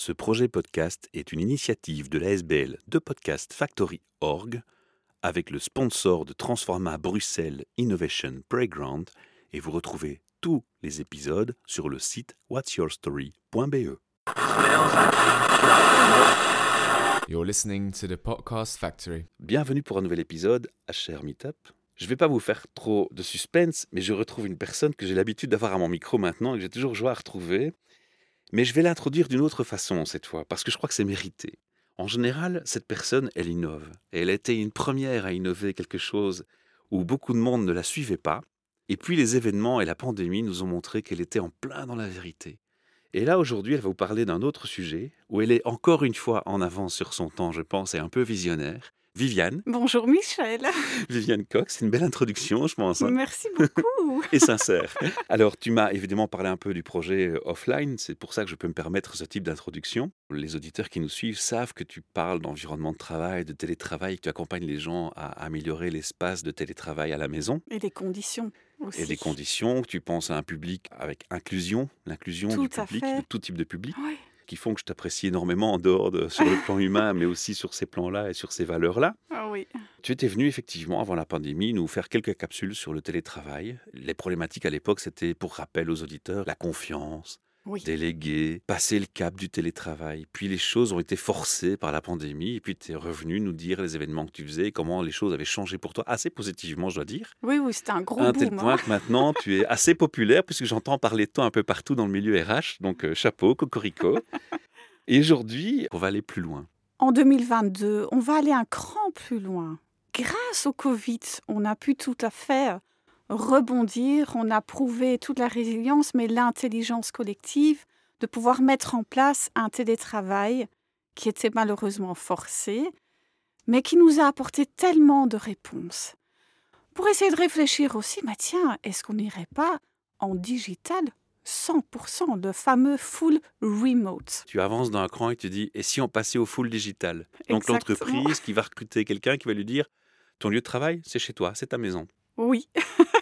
Ce projet podcast est une initiative de l'ASBL de Podcast Factory Org avec le sponsor de Transforma Bruxelles Innovation Playground et vous retrouvez tous les épisodes sur le site whatsyourstory.be. You're listening to the Podcast Factory. Bienvenue pour un nouvel épisode à Cher Meetup. Je ne vais pas vous faire trop de suspense, mais je retrouve une personne que j'ai l'habitude d'avoir à mon micro maintenant et que j'ai toujours joie à retrouver. Mais je vais l'introduire d'une autre façon cette fois, parce que je crois que c'est mérité. En général, cette personne, elle innove. Et elle a été une première à innover quelque chose où beaucoup de monde ne la suivait pas. Et puis les événements et la pandémie nous ont montré qu'elle était en plein dans la vérité. Et là, aujourd'hui, elle va vous parler d'un autre sujet où elle est encore une fois en avance sur son temps, je pense, et un peu visionnaire. Viviane. Bonjour Michel. Viviane Cox, c'est une belle introduction, je pense. hein. Merci beaucoup. et sincère. Alors, tu m'as évidemment parlé un peu du projet euh, offline, c'est pour ça que je peux me permettre ce type d'introduction. Les auditeurs qui nous suivent savent que tu parles d'environnement de travail, de télétravail, que tu accompagnes les gens à améliorer l'espace de télétravail à la maison Et les conditions aussi. et les conditions, tu penses à un public avec inclusion, l'inclusion du public, de tout type de public. Qui font que je t'apprécie énormément en dehors de sur le plan humain, mais aussi sur ces plans-là et sur ces valeurs-là. Ah oui. Tu étais venu effectivement avant la pandémie nous faire quelques capsules sur le télétravail. Les problématiques à l'époque, c'était pour rappel aux auditeurs la confiance, Oui. déléguer, passer le cap du télétravail. Puis les choses ont été forcées par la pandémie et puis tu es revenu nous dire les événements que tu faisais et comment les choses avaient changé pour toi, assez positivement je dois dire. Oui, oui, c'était un gros à un tel boom. point hein. que maintenant tu es assez populaire puisque j'entends parler de toi un peu partout dans le milieu RH. Donc euh, chapeau, cocorico. et aujourd'hui, on va aller plus loin. En 2022, on va aller un cran plus loin. Grâce au Covid, on a pu tout à fait euh, rebondir, on a prouvé toute la résilience, mais l'intelligence collective de pouvoir mettre en place un télétravail qui était malheureusement forcé, mais qui nous a apporté tellement de réponses. Pour essayer de réfléchir aussi, bah tiens, est-ce qu'on n'irait pas en digital 100%, le fameux full remote? Tu avances d'un cran et tu dis, et si on passait au full digital? Donc l'entreprise qui va recruter quelqu'un qui va lui dire, ton lieu de travail, c'est chez toi, c'est ta maison. Oui,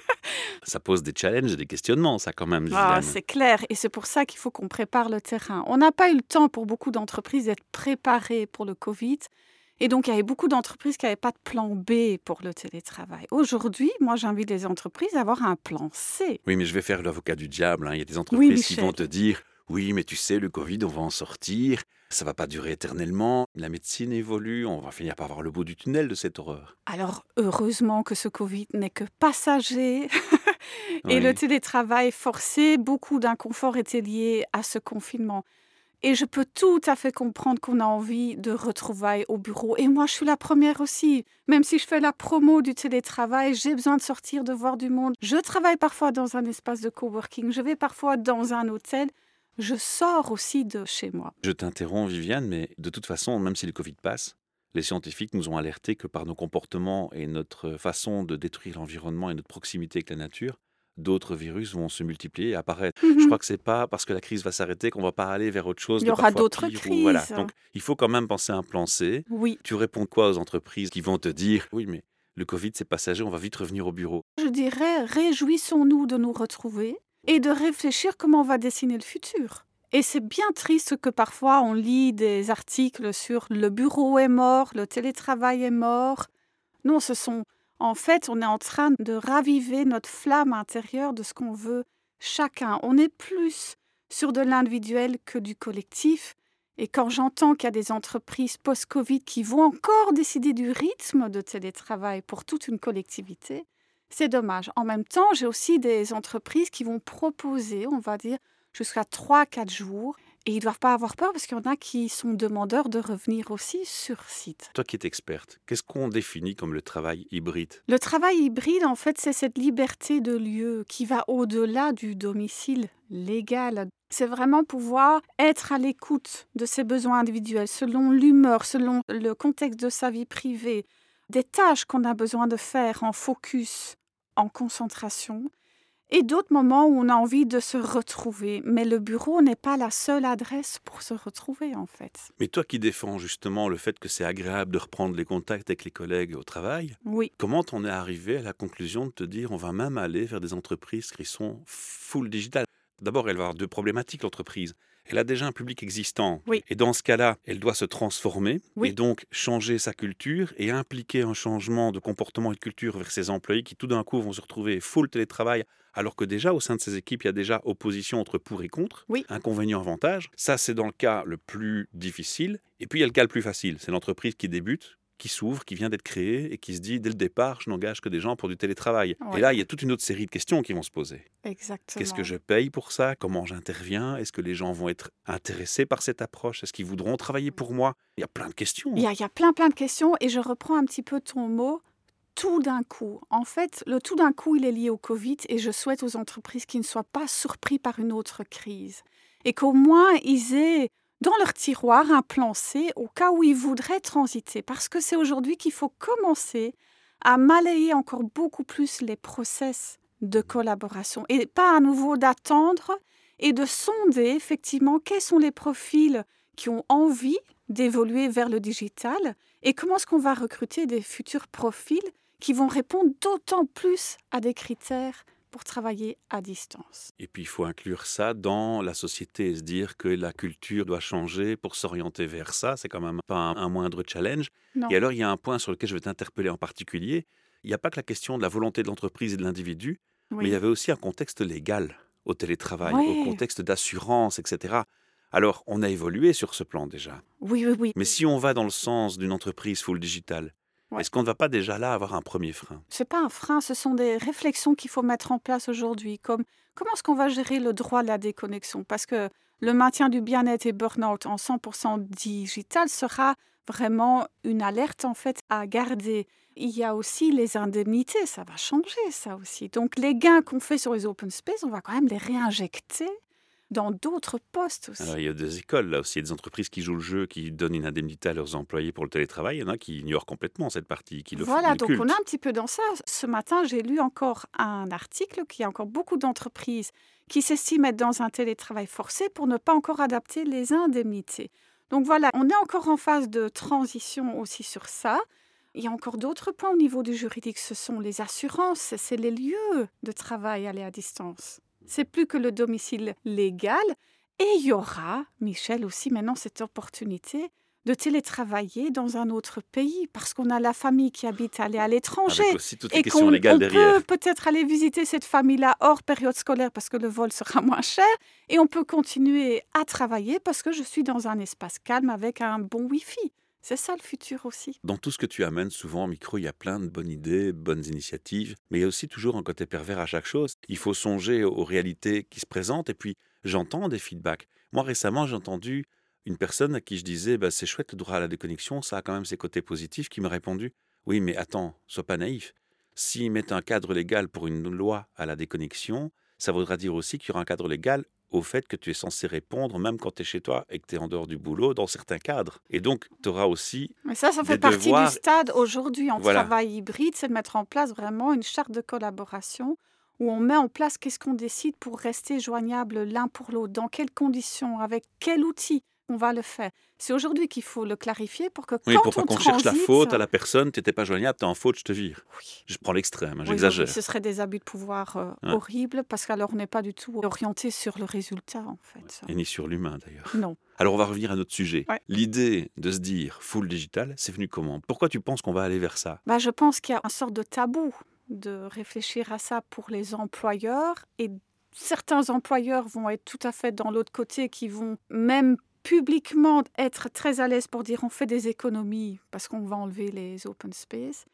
Ça pose des challenges et des questionnements, ça quand même, Ah, c'est clair. Et c'est pour ça qu'il faut qu'on prépare le terrain. On n'a pas eu le temps pour beaucoup d'entreprises d'être préparées pour le Covid. Et donc, il y avait beaucoup d'entreprises qui n'avaient pas de plan B pour le télétravail. Aujourd'hui, moi, j'invite les entreprises à avoir un plan C. Oui, mais je vais faire l'avocat du diable. hein. Il y a des entreprises qui vont te dire, oui, mais tu sais, le Covid, on va en sortir, ça va pas durer éternellement, la médecine évolue, on va finir par voir le bout du tunnel de cette horreur. Alors, heureusement que ce Covid n'est que passager. Et le télétravail forcé, beaucoup d'inconfort était lié à ce confinement. Et je peux tout à fait comprendre qu'on a envie de retrouvailles au bureau. Et moi, je suis la première aussi. Même si je fais la promo du télétravail, j'ai besoin de sortir, de voir du monde. Je travaille parfois dans un espace de coworking, je vais parfois dans un hôtel. Je sors aussi de chez moi. Je t'interromps, Viviane, mais de toute façon, même si le Covid passe, les scientifiques nous ont alertés que par nos comportements et notre façon de détruire l'environnement et notre proximité avec la nature, d'autres virus vont se multiplier et apparaître. Je crois que c'est pas parce que la crise va s'arrêter qu'on va pas aller vers autre chose. Il y aura d'autres pire ou- Voilà. crises. Donc, il faut quand même penser à un plan C. Oui, Tu réponds quoi aux entreprises qui vont te dire oui, mais le Covid c'est passager, on va vite revenir au bureau. je dirais, réjouissons-nous de nous retrouver et de réfléchir comment on va dessiner le futur. Et c'est bien triste que parfois on lit des articles sur le bureau est mort, le télétravail est mort. Non, ce sont en fait, on est en train de raviver notre flamme intérieure de ce qu'on veut chacun. On est plus sur de l'individuel que du collectif. Et quand j'entends qu'il y a des entreprises post-Covid qui vont encore décider du rythme de télétravail pour toute une collectivité, c'est dommage. En même temps, j'ai aussi des entreprises qui vont proposer, on va dire, jusqu'à 3-4 jours. Et ils ne doivent pas avoir peur parce qu'il y en a qui sont demandeurs de revenir aussi sur site. Toi qui es experte, qu'est-ce qu'on définit comme le travail hybride? Le travail hybride, en fait, c'est cette liberté de lieu qui va au-delà du domicile légal. C'est vraiment pouvoir être à l'écoute de ses besoins individuels selon l'humeur, selon le contexte de sa vie privée, des tâches qu'on a besoin de faire en focus, en concentration, et d'autres moments où on a envie de se retrouver. Mais le bureau n'est pas la seule adresse pour se retrouver, en fait. Mais toi qui défends justement le fait que c'est agréable de reprendre les contacts avec les collègues au travail, Oui. comment t'en es arrivé à la conclusion de te dire on va même aller vers des entreprises qui sont full digital? D'abord, elle va avoir deux problématiques, l'entreprise. Elle a déjà un public existant. Oui. Et dans ce cas-là, elle doit se transformer Oui. et donc changer sa culture et impliquer un changement de comportement et de culture vers ses employés qui tout d'un coup vont se retrouver full télétravail alors que déjà au sein de ces équipes, il y a déjà opposition entre pour et contre, Oui. inconvénient, avantage. Ça, c'est dans le cas le plus difficile. Et puis, il y a le cas le plus facile. C'est l'entreprise qui débute, qui s'ouvre, qui vient d'être créée et qui se dit, dès le départ, je n'engage que des gens pour du télétravail. Ouais. Et là, il y a toute une autre série de questions qui vont se poser. Exactement. Qu'est-ce que je paye pour ça? Comment j'interviens? Est-ce que les gens vont être intéressés par cette approche? Est-ce qu'ils voudront travailler pour moi? Il y a plein de questions. Il y, a, il y a plein plein de questions et je reprends un petit peu ton mot. Tout d'un coup. En fait, le tout d'un coup, il est lié au Covid et je souhaite aux entreprises qui ne soient pas surpris par une autre crise et qu'au moins ils aient dans leur tiroir un plan C au cas où ils voudraient transiter. Parce que c'est aujourd'hui qu'il faut commencer à malayer encore beaucoup plus les process de collaboration et pas à nouveau d'attendre et de sonder effectivement quels sont les profils qui ont envie d'évoluer vers le digital et comment est-ce qu'on va recruter des futurs profils qui vont répondre d'autant plus à des critères pour travailler à distance. Et puis, il faut inclure ça dans la société et se dire que la culture doit changer pour s'orienter vers ça. C'est quand même pas un, un moindre challenge. Non. Et alors, il y a un point sur lequel je vais t'interpeller en particulier. Il n'y a pas que la question de la volonté de l'entreprise et de l'individu, Oui. mais il y avait aussi un contexte légal au télétravail, au contexte d'assurance, etc. Alors, on a évolué sur ce plan déjà. Oui, oui, oui. Mais si on va dans le sens d'une entreprise full digital, Ouais. est-ce qu'on ne va pas déjà là avoir un premier frein? C'est pas un frein, ce sont des réflexions qu'il faut mettre en place aujourd'hui, comme comment est-ce qu'on va gérer le droit à la déconnexion? Parce que le maintien du bien-être et burn-out en 100% digital sera vraiment une alerte en fait à garder. Il y a aussi les indemnités, ça va changer ça aussi. Donc les gains qu'on fait sur les open space, on va quand même les réinjecter dans d'autres postes aussi. Alors, il y a deux écoles là aussi, il y a des entreprises qui jouent le jeu, qui donnent une indemnité à leurs employés pour le télétravail. Il y en a qui ignorent complètement cette partie, qui le font. Voilà, donc on est un petit peu dans ça. Ce matin, j'ai lu encore un article qu'il y a encore beaucoup d'entreprises qui s'estiment être dans un télétravail forcé pour ne pas encore adapter les indemnités. Donc voilà, on est encore en phase de transition aussi sur ça. Il y a encore d'autres points au niveau du juridique, ce sont les assurances, c'est les lieux de travail aller à distance. C'est plus que le domicile légal. Et il y aura, Michel, aussi maintenant cette opportunité de télétravailler dans un autre pays parce qu'on a la famille qui habite aller à l'étranger et qu'on peut peut-être aller visiter cette famille-là hors période scolaire parce que le vol sera moins cher et on peut continuer à travailler parce que je suis dans un espace calme avec un bon Wi-Fi. C'est ça le futur aussi. Dans tout ce que tu amènes, souvent au micro, il y a plein de bonnes idées, bonnes initiatives, mais il y a aussi toujours un côté pervers à chaque chose. Il faut songer aux réalités qui se présentent, et puis j'entends des feedbacks. Moi, récemment, j'ai entendu une personne à qui je disais bah, c'est chouette le droit à la déconnexion, ça a quand même ses côtés positifs, qui m'a répondu oui, mais attends, sois pas naïf. S'ils mettent un cadre légal pour une loi à la déconnexion, ça voudra dire aussi qu'il y aura un cadre légal au fait que tu es censé répondre, même quand tu es chez toi et que tu es en dehors du boulot, dans certains cadres. Et donc, tu auras aussi Mais ça, ça fait partie devoirs- du stade aujourd'hui en Voilà. travail hybride, c'est de mettre en place vraiment une charte de collaboration où on met en place qu'est-ce qu'on décide pour rester joignable l'un pour l'autre, dans quelles conditions, avec quel outil on va le faire. C'est aujourd'hui qu'il faut le clarifier pour que Oui, quand pour pas on qu'on cherche la faute à la personne, t'étais pas joignable, t'es en faute, je te vire. Oui. Je prends l'extrême, hein, Oui, j'exagère. oui, ce serait des abus de pouvoir euh, horribles parce qu'alors on n'est pas du tout orienté sur le résultat en fait. Et ni sur l'humain d'ailleurs. Non. Alors on va revenir à notre sujet. Ouais. L'idée de se dire full digital, c'est venu comment? Pourquoi tu penses qu'on va aller vers ça? Bah, je pense qu'il y a une sorte de tabou de réfléchir à ça pour les employeurs et certains employeurs vont être tout à fait dans l'autre côté qui vont même publiquement être très à l'aise pour dire on fait des économies parce qu'on va enlever les open space.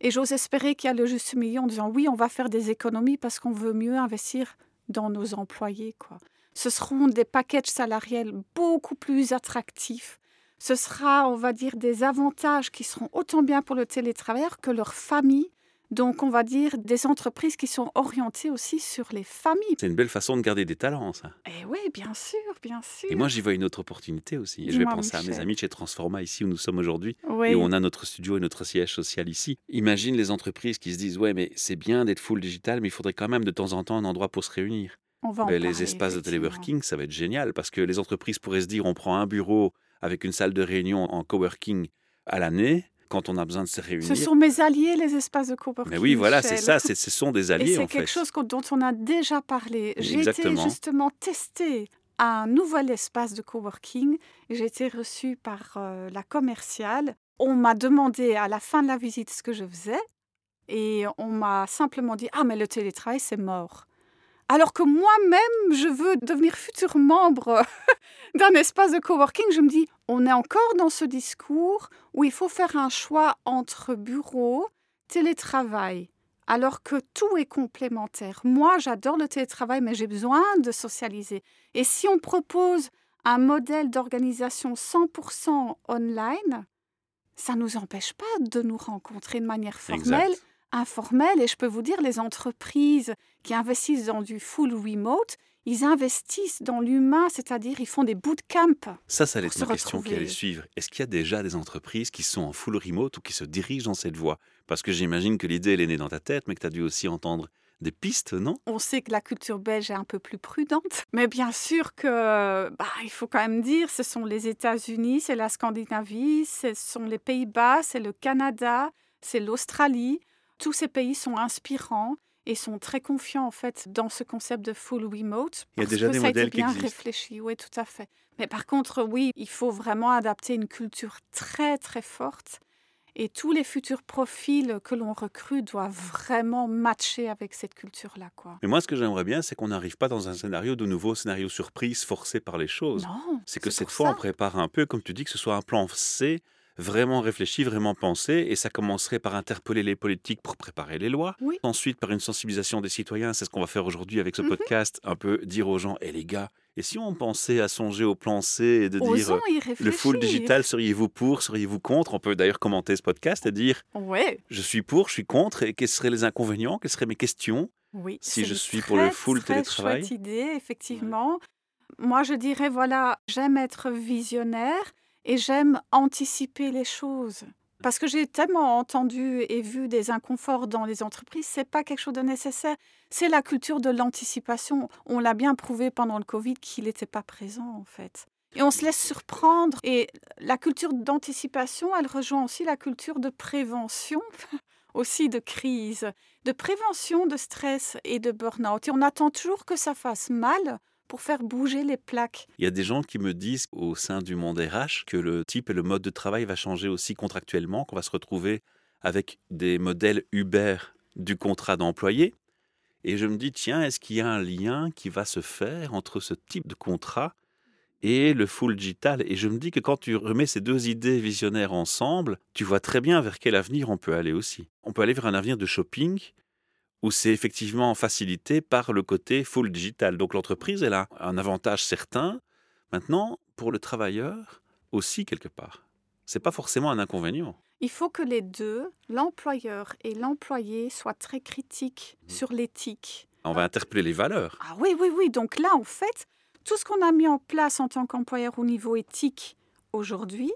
Et j'ose espérer qu'il y a le juste milieu en disant oui, on va faire des économies parce qu'on veut mieux investir dans nos employés. Quoi. Ce seront des packages salariels beaucoup plus attractifs. Ce sera, on va dire, des avantages qui seront autant bien pour le télétravailleur que leur famille. Donc, on va dire des entreprises qui sont orientées aussi sur les familles. C'est une belle façon de garder des talents, ça. Et oui, bien sûr, bien sûr. Et moi, j'y vois une autre opportunité aussi. Et je vais penser à mes amis de chez Transforma, ici où nous sommes aujourd'hui, oui. et où on a notre studio et notre siège social ici. Imagine les entreprises qui se disent Ouais, mais c'est bien d'être full digital, mais il faudrait quand même de temps en temps un endroit pour se réunir. on va en Ben, les espaces de téléworking, ça va être génial parce que les entreprises pourraient se dire on prend un bureau avec une salle de réunion en coworking à l'année quand on a besoin de se réunir. Ce sont mes alliés, les espaces de coworking. Mais oui, voilà, c'est ça, c'est- ce sont des Et alliés c'est en fait. quelque chose dont on a déjà parlé. J'ai été justement testée un nouvel espace de coworking. J'ai été reçue par euh, la commerciale. On m'a demandé à la fin de la visite ce que je faisais et on m'a simplement dit Ah, mais le télétravail, c'est mort. Alors que moi-même, je veux devenir futur membre d'un espace de coworking, je me dis On est encore dans ce discours où il faut faire un choix entre bureau, télétravail alors que tout est complémentaire. Moi, j'adore le télétravail, mais j'ai besoin de socialiser. Et si on propose un modèle d'organisation 100% online, ça ne nous empêche pas de nous rencontrer de manière formelle. Informelle. Et je peux vous dire, les entreprises qui investissent dans du full remote, ils investissent dans l'humain, c'est-à-dire ils font des bootcamps. Ça, ça allait être ma question qui allait suivre. Est-ce qu'il y a déjà des entreprises qui sont en full remote ou qui se dirigent dans cette voie? Parce que j'imagine que l'idée, elle est née dans ta tête, mais que tu as dû aussi entendre des pistes, non? On sait que la culture belge est un peu plus prudente, mais bien sûr que, bah, il faut quand même dire, ce sont les États-Unis, c'est la Scandinavie, ce sont les Pays-Bas, c'est le Canada, c'est l'Australie. Tous ces pays sont inspirants et sont très confiants en fait dans ce concept de full remote. Il y a déjà des modèles qui bien existent. réfléchi, oui, tout à fait. Mais par contre, oui, il faut vraiment adapter une culture très très forte. Et tous les futurs profils que l'on recrute doivent vraiment matcher avec cette culture-là, quoi. Mais moi, ce que j'aimerais bien, c'est qu'on n'arrive pas dans un scénario de nouveau scénario surprise forcé par les choses. Non, C'est que cette fois, ça. on prépare un peu, comme tu dis, que ce soit un plan C, vraiment réfléchi, vraiment pensé, et ça commencerait par interpeller les politiques pour préparer les lois. Oui. Ensuite, par une sensibilisation des citoyens, c'est ce qu'on va faire aujourd'hui avec ce Mhm. podcast, un peu dire aux gens, hé les gars, et si on pensait à songer au plan C et de dire... Osons euh. Le full digital, seriez-vous pour, seriez-vous contre? On peut d'ailleurs commenter ce podcast et dire Ouais, je suis pour, je suis contre, et quels seraient les inconvénients, quelles seraient mes questions oui. Si c'est je une suis pour le full très télétravail? chouette idée, effectivement. Moi, je dirais, voilà, j'aime être visionnaire et j'aime anticiper les choses. Parce que j'ai tellement entendu et vu des inconforts dans les entreprises, c'est pas quelque chose de nécessaire. C'est la culture de l'anticipation. On l'a bien prouvé pendant le Covid qu'il n'était pas présent, en fait. Et on se laisse surprendre. Et la culture d'anticipation, elle rejoint aussi la culture de prévention, aussi de crise, de prévention de stress et de burn-out. Et on attend toujours que ça fasse mal pour faire bouger les plaques. Il y a des gens qui me disent au sein du monde RH que le type et le mode de travail va changer aussi contractuellement, qu'on va se retrouver avec des modèles Uber du contrat d'employé. Et je me dis, tiens, est-ce qu'il y a un lien qui va se faire entre ce type de contrat et le full digital? Et je me dis que quand tu remets ces deux idées visionnaires ensemble, tu vois très bien vers quel avenir on peut aller aussi. On peut aller vers un avenir de shopping où c'est effectivement facilité par le côté full digital. Donc l'entreprise, elle a un avantage certain. Maintenant, pour le travailleur, aussi quelque part. C'est pas forcément un inconvénient. Il faut que les deux, l'employeur et l'employé, soient très critiques sur l'éthique. On va interpeller les valeurs. Ah oui, oui, oui. Donc là, en fait, tout ce qu'on a mis en place en tant qu'employeur au niveau éthique aujourd'hui,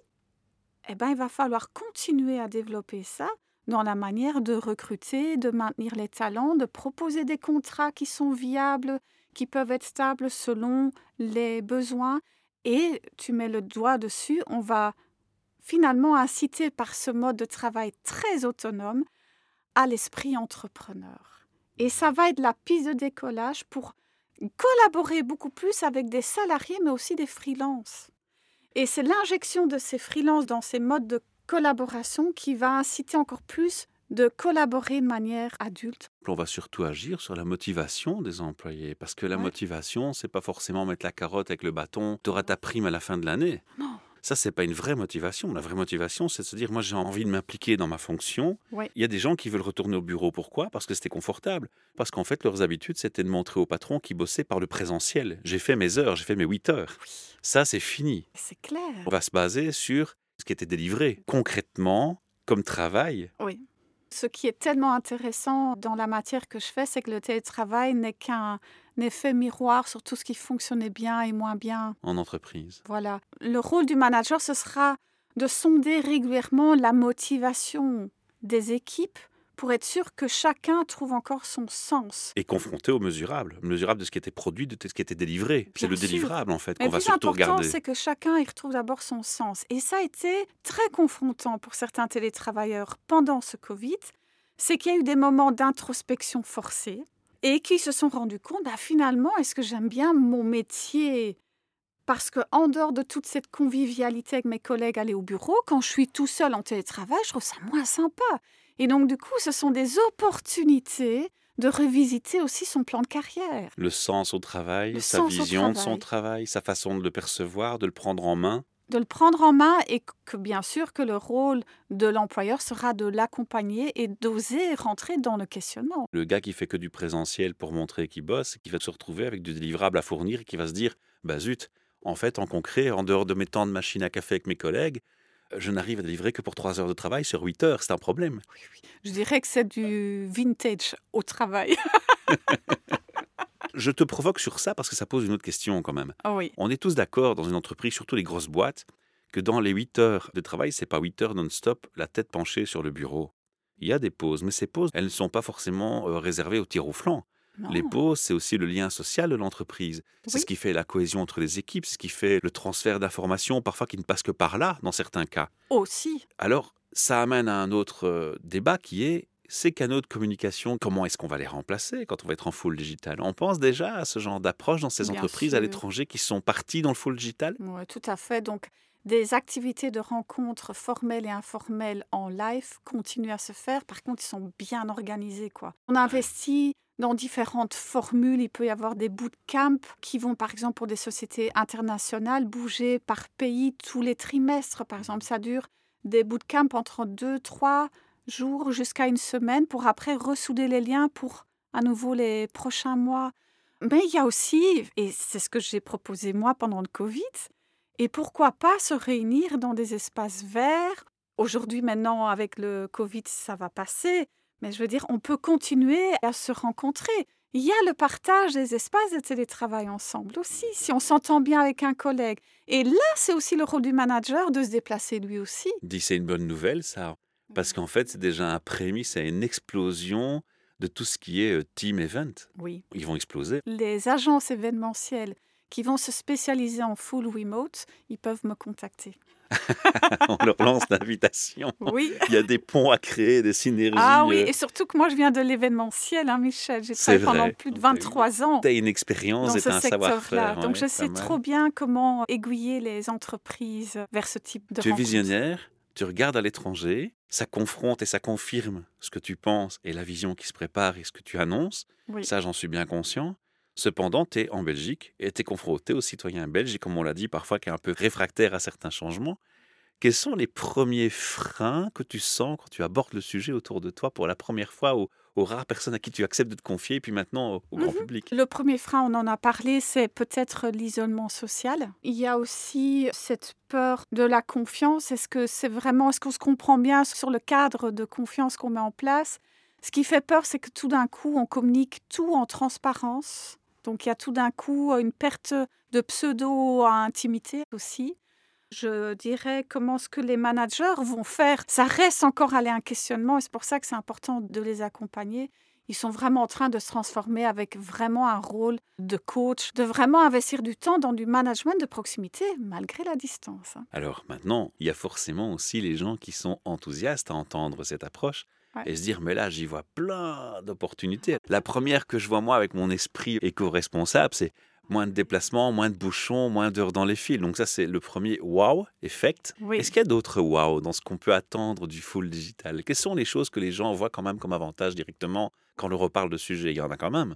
eh ben, il va falloir continuer à développer ça dans la manière de recruter, de maintenir les talents, de proposer des contrats qui sont viables, qui peuvent être stables selon les besoins. Et tu mets le doigt dessus, on va finalement inciter par ce mode de travail très autonome à l'esprit entrepreneur. Et ça va être la piste de décollage pour collaborer beaucoup plus avec des salariés, mais aussi des freelances. Et c'est l'injection de ces freelances dans ces modes de collaboration qui va inciter encore plus de collaborer de manière adulte. On va surtout agir sur la motivation des employés. Parce que la Ouais. motivation, c'est pas forcément mettre la carotte avec le bâton, tu auras ta prime à la fin de l'année. Non. Ça, c'est pas une vraie motivation. La vraie motivation, c'est de se dire, moi, j'ai envie de m'impliquer dans ma fonction. Ouais. Il y a des gens qui veulent retourner au bureau. Pourquoi? Parce que c'était confortable. Parce qu'en fait, leurs habitudes, c'était de montrer au patron qu'ils bossaient par le présentiel. J'ai fait mes heures, j'ai fait mes 8 heures. Oui, Ça, c'est fini. c'est clair. On va se baser sur ce qui était délivré concrètement comme travail. Oui. Ce qui est tellement intéressant dans la matière que je fais, c'est que le télétravail n'est qu'un effet miroir sur tout ce qui fonctionnait bien et moins bien. en entreprise. Voilà. Le rôle du manager, ce sera de sonder régulièrement la motivation des équipes pour être sûr que chacun trouve encore son sens. Et confronté au mesurable, mesurable de ce qui était produit, de ce qui était délivré. C'est le sûr. délivrable en fait qu'on va surtout important, regarder. c'est que chacun y retrouve d'abord son sens. Et ça a été très confrontant pour certains télétravailleurs pendant ce Covid. C'est qu'il y a eu des moments d'introspection forcée et qui se sont rendus compte, bah, finalement, est-ce que j'aime bien mon métier? Parce que en dehors de toute cette convivialité avec mes collègues aller au bureau, quand je suis tout seul en télétravail, je trouve ça moins sympa. Et donc du coup, ce sont des opportunités de revisiter aussi son plan de carrière. Le sens au travail, Le sa vision de son travail. sa façon de le percevoir, de le prendre en main. de le prendre en main et que bien sûr que le rôle de l'employeur sera de l'accompagner et d'oser rentrer dans le questionnement. Le gars qui fait que du présentiel pour montrer qu'il bosse, qui va se retrouver avec du délivrable à fournir et qui va se dire Bah zut, en fait, en concret, en dehors de mes temps de machine à café avec mes collègues, je n'arrive à délivrer que pour 3 heures de travail sur 8 heures. C'est un problème. Je dirais que c'est du vintage au travail. Je te provoque sur ça parce que ça pose une autre question quand même. Ah oui, On est tous d'accord dans une entreprise, surtout les grosses boîtes, que dans les 8 heures de travail, c'est pas 8 heures non-stop, la tête penchée sur le bureau. Il y a des pauses, mais ces pauses, elles ne sont pas forcément euh, réservées au tir au flanc. Non. Les pauses, c'est aussi le lien social de l'entreprise. C'est Oui. ce qui fait la cohésion entre les équipes, c'est ce qui fait le transfert d'informations, parfois qui ne passe que par là, dans certains cas. aussi. Alors, ça amène à un autre euh, débat qui est ces canaux de communication, comment est-ce qu'on va les remplacer quand on va être en full digital On pense déjà à ce genre d'approche dans ces Bien entreprises à l'étranger qui sont parties dans le full digital? Oui, tout à fait. Donc, des activités de rencontres formelles et informelles en live continuent à se faire. Par contre, ils sont bien organisés. Quoi. On investit dans différentes formules. Il peut y avoir des bootcamps qui vont, par exemple, pour des sociétés internationales, bouger par pays tous les trimestres. Par exemple, ça dure des bootcamps entre deux, trois jours jusqu'à une semaine pour après ressouder les liens pour à nouveau les prochains mois. Mais il y a aussi, et c'est ce que j'ai proposé moi pendant le Covid, et pourquoi pas se réunir dans des espaces verts Aujourd'hui, maintenant, avec le Covid, ça va passer. Mais je veux dire, on peut continuer à se rencontrer. Il y a le partage des espaces de télétravail ensemble aussi, si on s'entend bien avec un collègue. Et là, c'est aussi le rôle du manager de se déplacer lui aussi. Dis, c'est une bonne nouvelle, ça. Parce qu'en fait, c'est déjà un prémisse à une explosion de tout ce qui est euh, team event. Oui. Ils vont exploser. Les agences événementielles qui vont se spécialiser en full remote, ils peuvent me contacter. On leur lance l'invitation. Oui. Il y a des ponts à créer, des synergies. Ah oui, euh, et surtout que moi, je viens de l'événementiel, hein, Michel. J'ai travaillé pendant plus de Donc, t'as eu- 23 ans Tu as une expérience dans et ce t'as un savoir-faire. Donc, ouais, je sais trop bien comment aiguiller les entreprises vers ce type de Tu es rencontre. visionnaire, tu regardes à l'étranger, ça confronte et ça confirme ce que tu penses et la vision qui se prépare et ce que tu annonces. Oui. Ça, j'en suis bien conscient. Cependant, tu es en Belgique et tu es confronté aux citoyens belges, et comme on l'a dit, parfois qui est un peu réfractaire à certains changements. Quels sont les premiers freins que tu sens quand tu abordes le sujet autour de toi pour la première fois aux, aux rares personnes à qui tu acceptes de te confier et puis maintenant au, au grand Mhm. public? Le premier frein, on en a parlé, c'est peut-être l'isolement social. Il y a aussi cette peur de la confiance. Est-ce que c'est vraiment, est-ce qu'on se comprend bien sur le cadre de confiance qu'on met en place? Ce qui fait peur, c'est que tout d'un coup, on communique tout en transparence. Donc il y a tout d'un coup une perte de pseudo-intimité aussi. Je dirais comment ce que les managers vont faire. Ça reste encore aller un questionnement et c'est pour ça que c'est important de les accompagner ils sont vraiment en train de se transformer avec vraiment un rôle de coach, de vraiment investir du temps dans du management de proximité malgré la distance. hein. Alors maintenant, il y a forcément aussi les gens qui sont enthousiastes à entendre cette approche Ouais. et se dire mais là j'y vois plein d'opportunités. La première que je vois moi avec mon esprit éco-responsable, c'est moins de déplacements, moins de bouchons, moins d'heures dans les fils. Donc ça c'est le premier wow effect. Oui. Est-ce qu'il y a d'autres wow dans ce qu'on peut attendre du full digital? Quelles sont les choses que les gens voient quand même comme avantage directement quand on leur reparle de sujet Il y en a quand même.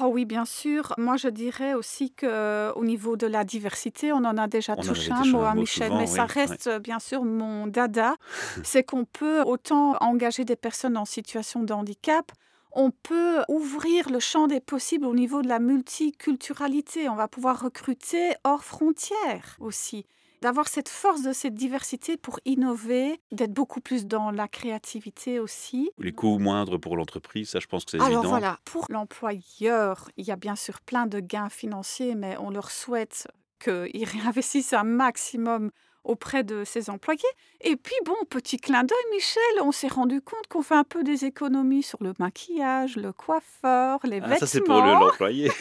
Oh oui, bien sûr. Moi, je dirais aussi que au niveau de la diversité, on en a déjà On touché un mot à Michel, souvent, mais ça reste euh, bien sûr mon dada. c'est qu'on peut autant engager des personnes en situation de handicap, on peut ouvrir le champ des possibles au niveau de la multiculturalité. On va pouvoir recruter hors frontières aussi. D'avoir cette force de cette diversité pour innover, d'être beaucoup plus dans la créativité aussi. Les coûts moindres pour l'entreprise, ça je pense que c'est Alors évident. voilà, pour l'employeur, il y a bien sûr plein de gains financiers, mais on leur souhaite qu'ils réinvestissent un maximum auprès de ses employés. Et puis bon, petit clin d'œil, Michel, on s'est rendu compte qu'on fait un peu des économies sur le maquillage, le coiffeur, les Ah, vêtements. ça c'est pour le- l'employé.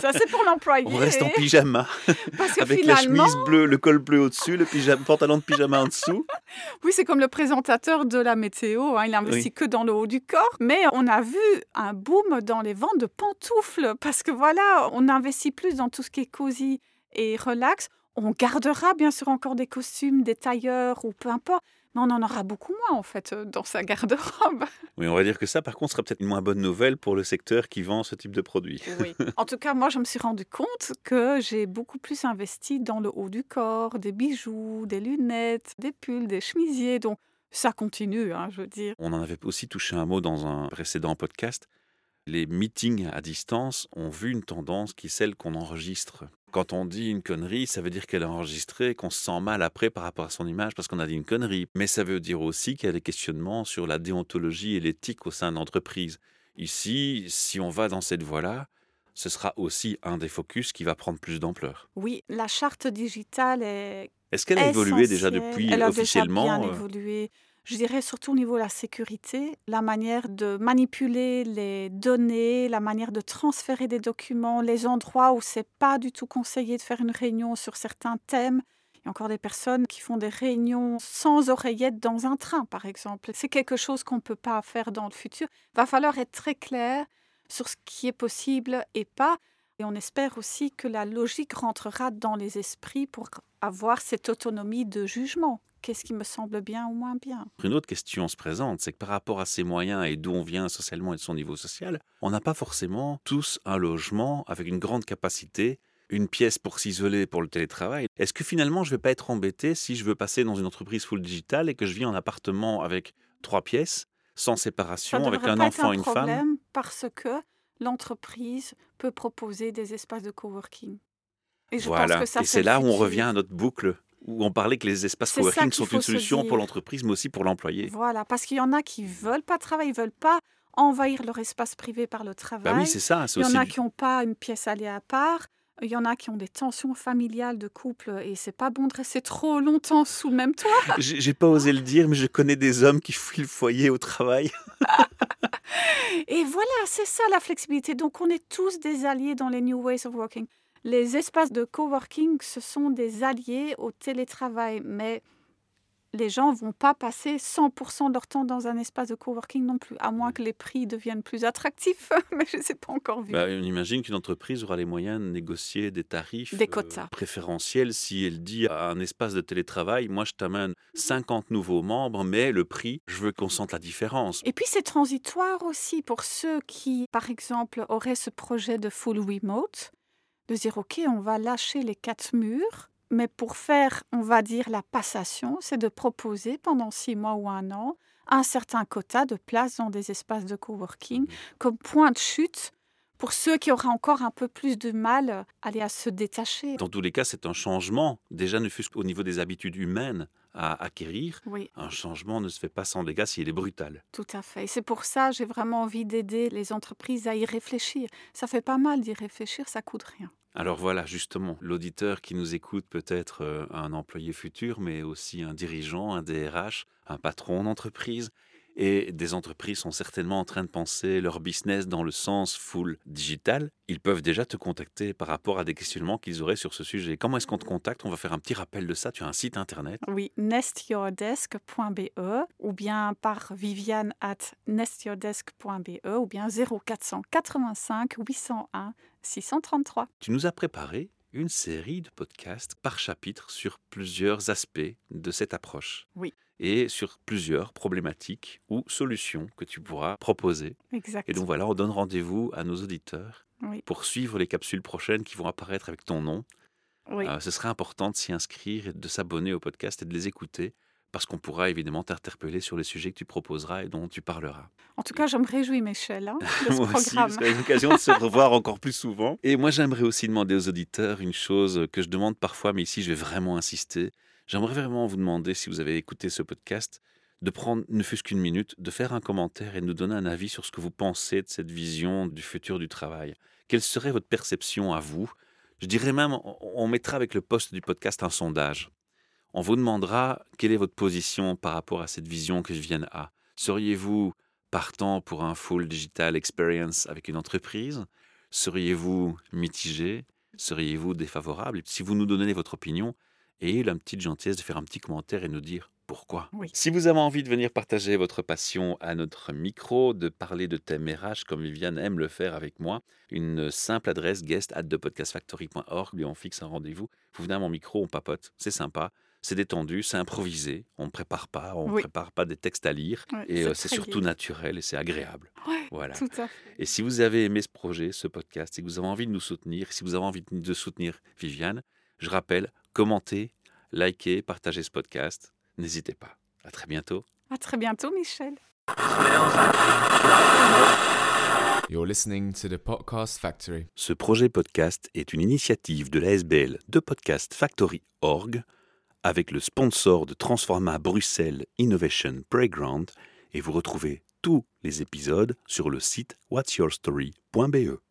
Ça, c'est pour l'employé. On reste en pyjama. Parce que Avec la finalement, chemise bleue, le col bleu au-dessus, le pyjama, pantalon de pyjama en dessous. Oui, c'est comme le présentateur de la météo. hein, il investit Oui. que dans le haut du corps. Mais on a vu un boom dans les ventes de pantoufles parce que voilà, on investit plus dans tout ce qui est cosy et relax. On gardera bien sûr encore des costumes, des tailleurs ou peu importe, mais on en aura beaucoup moins en fait euh, dans sa garde-robe. Oui, on va dire que ça, par contre, sera peut-être une moins bonne nouvelle pour le secteur qui vend ce type de produit. Oui. En tout cas, moi, je me suis rendu compte que j'ai beaucoup plus investi dans le haut du corps, des bijoux, des lunettes, des pulls, des chemisiers. Donc, ça continue, hein, je veux dire. On en avait aussi touché un mot dans un précédent podcast. Les meetings à distance ont vu une tendance qui est celle qu'on enregistre. Quand on dit une connerie, ça veut dire qu'elle est enregistrée, qu'on se sent mal après par rapport à son image parce qu'on a dit une connerie. Mais ça veut dire aussi qu'il y a des questionnements sur la déontologie et l'éthique au sein de l'entreprise. Ici, si on va dans cette voie-là, ce sera aussi un des focus qui va prendre plus d'ampleur. Oui, la charte digitale est Est-ce qu'elle a évolué déjà depuis Elle a officiellement déjà bien euh, évolué. Je dirais surtout au niveau de la sécurité, la manière de manipuler les données, la manière de transférer des documents, les endroits où c'est pas du tout conseillé de faire une réunion sur certains thèmes. Il y a encore des personnes qui font des réunions sans oreillette dans un train, par exemple. C'est quelque chose qu'on ne peut pas faire dans le futur. Il va falloir être très clair sur ce qui est possible et pas. Et on espère aussi que la logique rentrera dans les esprits pour avoir cette autonomie de jugement. Qu'est-ce qui me semble bien ou moins bien Une autre question se présente, c'est que par rapport à ses moyens et d'où on vient socialement et de son niveau social, on n'a pas forcément tous un logement avec une grande capacité, une pièce pour s'isoler pour le télétravail. Est-ce que finalement je ne vais pas être embêté si je veux passer dans une entreprise full digital et que je vis en appartement avec trois pièces, sans séparation, avec un pas être enfant, un une femme? problème parce que l'entreprise peut proposer des espaces de coworking. Et je Voilà, pense que ça, et c'est là où on revient à notre boucle, où on parlait que les espaces coworking sont une solution pour l'entreprise, mais aussi pour l'employé. Voilà, parce qu'il y en a qui veulent pas travailler, ils veulent pas envahir leur espace privé par le travail. Bah oui, c'est ça, Il y en a du- qui n'ont pas une pièce allée à part. Il y en a qui ont des tensions familiales de couple et c'est pas bon de rester trop longtemps sous le même toit. J'ai j'ai pas osé le dire, mais je connais des hommes qui fuient le foyer au travail. Et voilà, c'est ça la flexibilité. Donc on est tous des alliés dans les New Ways of Working. Les espaces de coworking, ce sont des alliés au télétravail, mais les gens vont pas passer 100% de leur temps dans un espace de coworking non plus, à moins que les prix deviennent plus attractifs, mais je ne sais pas encore vu. Bah, on imagine qu'une entreprise aura les moyens de négocier des tarifs Des euh, quotas. préférentiels si elle dit à un espace de télétravail, moi je t'amène 50 nouveaux membres, mais le prix, je veux qu'on sente la différence. Et puis c'est transitoire aussi pour ceux qui, par exemple, auraient ce projet de full remote, de dire ok, on va lâcher les quatre murs, mais pour faire, on va dire, la passation, c'est de proposer pendant six mois ou un an un certain quota de places dans des espaces de coworking Mhm. comme point de chute pour ceux qui auraient encore un peu plus de mal à aller à se détacher. Dans tous les cas, c'est un changement, déjà ne fût-ce qu'au niveau des habitudes humaines à acquérir. Oui, Un changement ne se fait pas sans dégâts s'il est brutal. tout à fait. Et c'est pour ça que j'ai vraiment envie d'aider les entreprises à y réfléchir. Ça fait pas mal d'y réfléchir, ça coûte rien. Alors voilà, justement, l'auditeur qui nous écoute peut être euh, un employé futur, mais aussi un dirigeant, un DRH, un patron d'entreprise. Et des entreprises sont certainement en train de penser leur business dans le sens full digital. Ils peuvent déjà te contacter par rapport à des questionnements qu'ils auraient sur ce sujet. Comment est-ce qu'on te contacte? On va faire un petit rappel de ça. Tu as un site internet. Oui, nestyourdesk.be ou bien par viviane at nestyourdesk.be ou bien 0485 801 633. Tu nous as préparé une série de podcasts par chapitre sur plusieurs aspects de cette approche. Oui. Et sur plusieurs problématiques ou solutions que tu pourras proposer. Exact. Et donc voilà, on donne rendez-vous à nos auditeurs Oui. pour suivre les capsules prochaines qui vont apparaître avec ton nom. Oui. Euh, ce serait important de s'y inscrire et de s'abonner au podcast et de les écouter parce qu'on pourra évidemment t'interpeller sur les sujets que tu proposeras et dont tu parleras. En tout cas, je me réjouis, Michel, hein, de ce Moi aussi, programme. parce qu'on a une occasion de se revoir encore plus souvent. Et moi, j'aimerais aussi demander aux auditeurs une chose que je demande parfois, mais ici, je vais vraiment insister. J'aimerais vraiment vous demander, si vous avez écouté ce podcast, de prendre ne fût-ce qu'une minute, de faire un commentaire et de nous donner un avis sur ce que vous pensez de cette vision du futur du travail. Quelle serait votre perception à vous? Je dirais même, on- mettra avec le poste du podcast un sondage. On vous demandera quelle est votre position par rapport à cette vision que je viens à? Seriez-vous partant pour un full digital experience avec une entreprise? Seriez-vous mitigé? Seriez-vous défavorable? Si vous nous donnez votre opinion, et la petite gentillesse de faire un petit commentaire et nous dire pourquoi. Oui. Si vous avez envie de venir partager votre passion à notre micro, de parler de thèmes RH comme Viviane aime le faire avec moi, une simple adresse guest at thepodcastfactory.org, lui on fixe un rendez-vous. Vous venez à mon micro, on papote, c'est sympa. C'est détendu, c'est improvisé, on ne prépare pas, on ne Oui. prépare pas des textes à lire, et c'est euh, surtout naturel et c'est agréable. Ouais, Voilà. tout à fait. Et si vous avez aimé ce projet, ce podcast, et que vous avez envie de nous soutenir, si vous avez envie de soutenir Viviane, je rappelle, commentez, likez, partagez ce podcast. N'hésitez pas. À très bientôt. À très bientôt, Michel. You're listening to the Podcast Factory. Ce projet podcast est une initiative de l'ASBL de Podcast Factory Org avec le sponsor de Transforma Bruxelles Innovation Playground et vous retrouvez tous les épisodes sur le site whatsyourstory.be.